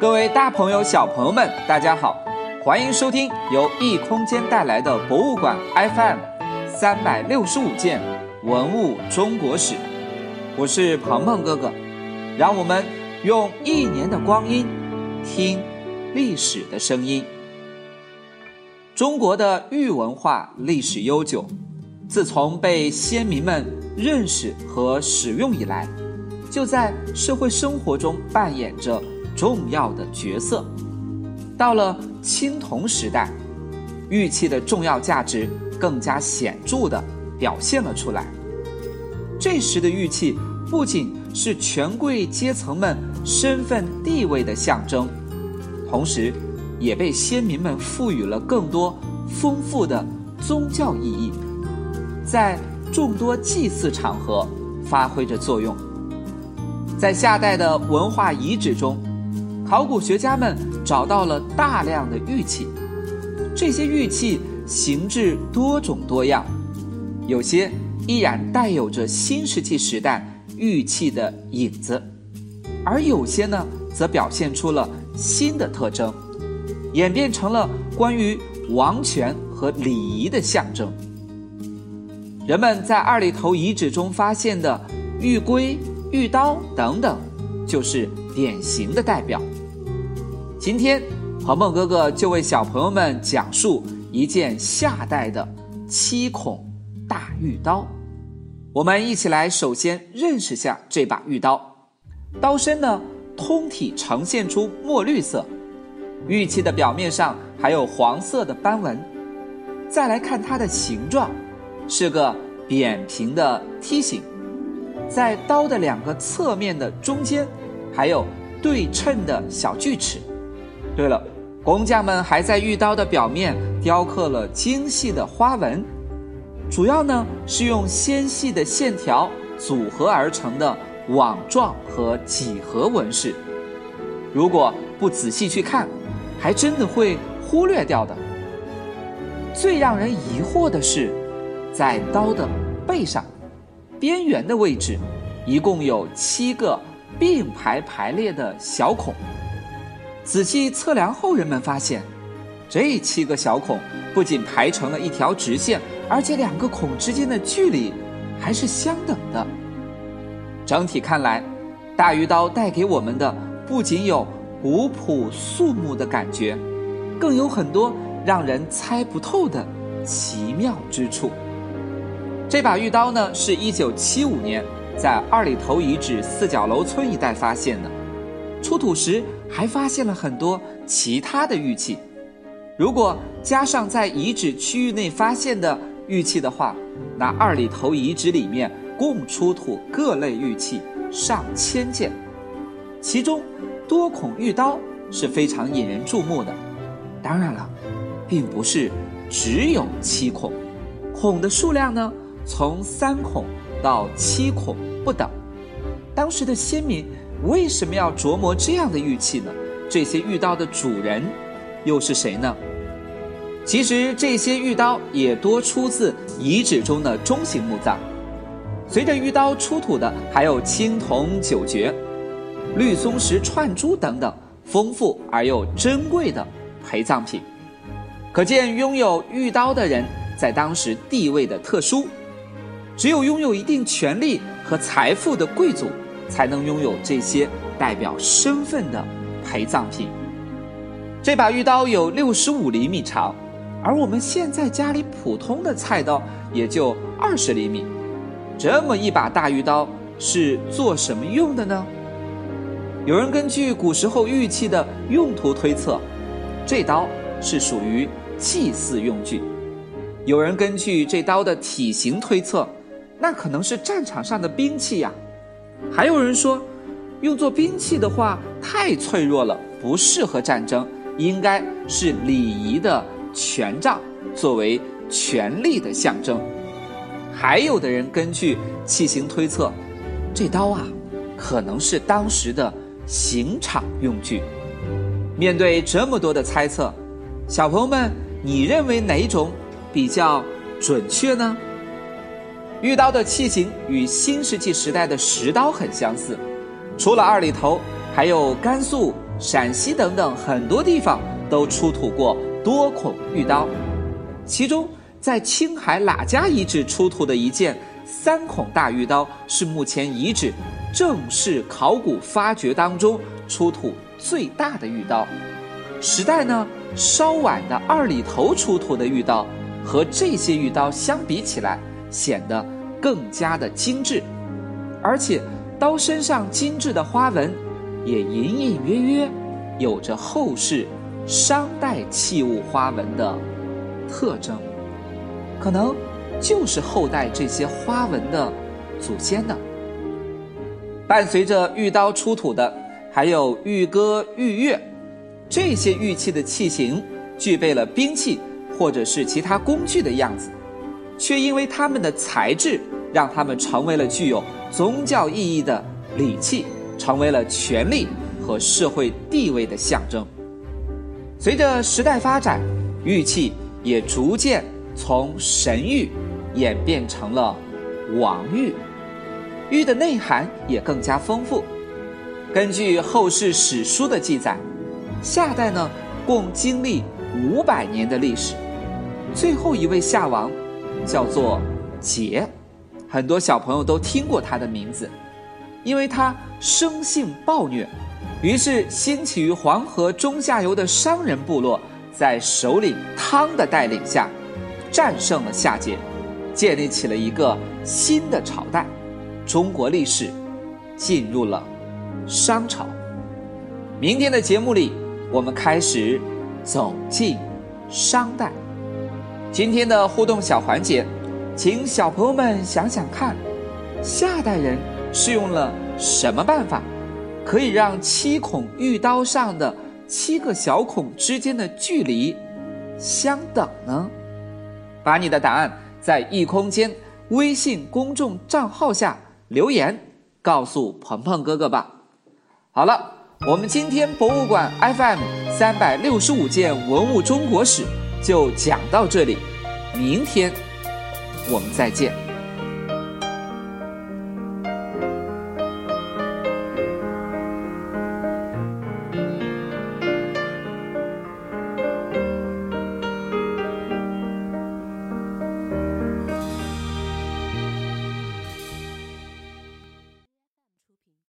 各位大朋友、小朋友们，大家好，欢迎收听由异空间带来的博物馆 FM 三百六十五件文物中国史。我是鹏鹏哥哥，让我们用一年的光阴听历史的声音。中国的玉文化历史悠久，自从被先民们认识和使用以来，就在社会生活中扮演着重要的角色。到了青铜时代，玉器的重要价值更加显著地表现了出来。这时的玉器不仅是权贵阶层们身份地位的象征，同时。也被先民们赋予了更多丰富的宗教意义，在众多祭祀场合发挥着作用。在夏代的文化遗址中，考古学家们找到了大量的玉器，这些玉器形制多种多样，有些依然带有着新石器时代玉器的影子，而有些呢，则表现出了新的特征。演变成了关于王权和礼仪的象征。人们在二里头遗址中发现的玉圭、玉刀等等，就是典型的代表。今天，鹏鹏哥哥就为小朋友们讲述一件夏代的七孔大玉刀。我们一起来首先认识下这把玉刀。刀身呢，通体呈现出墨绿色。玉器的表面上还有黄色的斑纹，再来看它的形状，是个扁平的梯形，在刀的两个侧面的中间，还有对称的小锯齿。对了，工匠们还在玉刀的表面雕刻了精细的花纹，主要呢是用纤细的线条组合而成的网状和几何纹饰。如果不仔细去看，还真的会忽略掉的。最让人疑惑的是，在刀的背上边缘的位置，一共有七个并排排列的小孔。仔细测量后，人们发现，这七个小孔不仅排成了一条直线，而且两个孔之间的距离还是相等的。整体看来，大鱼刀带给我们的不仅有。古朴肃穆的感觉，更有很多让人猜不透的奇妙之处。这把玉刀呢，是一九七五年在二里头遗址四角楼村一带发现的。出土时还发现了很多其他的玉器。如果加上在遗址区域内发现的玉器的话，那二里头遗址里面共出土各类玉器上千件，其中。多孔玉刀是非常引人注目的，当然了，并不是只有七孔，孔的数量呢，从三孔到七孔不等。当时的先民为什么要琢磨这样的玉器呢？这些玉刀的主人又是谁呢？其实这些玉刀也多出自遗址中的中型墓葬。随着玉刀出土的还有青铜九爵。绿松石串珠等等丰富而又珍贵的陪葬品，可见拥有玉刀的人在当时地位的特殊。只有拥有一定权力和财富的贵族，才能拥有这些代表身份的陪葬品。这把玉刀有六十五厘米长，而我们现在家里普通的菜刀也就二十厘米。这么一把大玉刀是做什么用的呢？有人根据古时候玉器的用途推测，这刀是属于祭祀用具；有人根据这刀的体型推测，那可能是战场上的兵器呀；还有人说，用作兵器的话太脆弱了，不适合战争，应该是礼仪的权杖，作为权力的象征；还有的人根据器型推测，这刀啊，可能是当时的。刑场用具。面对这么多的猜测，小朋友们，你认为哪种比较准确呢？玉刀的器型与新石器时代的石刀很相似，除了二里头，还有甘肃、陕西等等很多地方都出土过多孔玉刀，其中在青海喇家遗址出土的一件三孔大玉刀是目前遗址正式考古发掘当中出土最大的玉刀。时代呢稍晚的二里头出土的玉刀和这些玉刀相比起来，显得更加的精致，而且刀身上精致的花纹。也隐隐约约有着后世商代器物花纹的特征，可能就是后代这些花纹的祖先呢。伴随着玉刀出土的，还有玉戈、玉钺，这些玉器的器型具备了兵器或者是其他工具的样子，却因为它们的材质，让他们成为了具有宗教意义的礼器。成为了权力和社会地位的象征。随着时代发展，玉器也逐渐从神玉演变成了王玉，玉的内涵也更加丰富。根据后世史书的记载，夏代呢共经历五百年的历史，最后一位夏王叫做桀，很多小朋友都听过他的名字。因为他生性暴虐，于是兴起于黄河中下游的商人部落，在首领汤的带领下，战胜了夏桀，建立起了一个新的朝代，中国历史进入了商朝。明天的节目里，我们开始走进商代。今天的互动小环节，请小朋友们想想看，夏代人。是用了什么办法，可以让七孔玉刀上的七个小孔之间的距离相等呢？把你的答案在异空间微信公众账号下留言，告诉鹏鹏哥哥吧。好了，我们今天博物馆 FM 三百六十五件文物中国史就讲到这里，明天我们再见。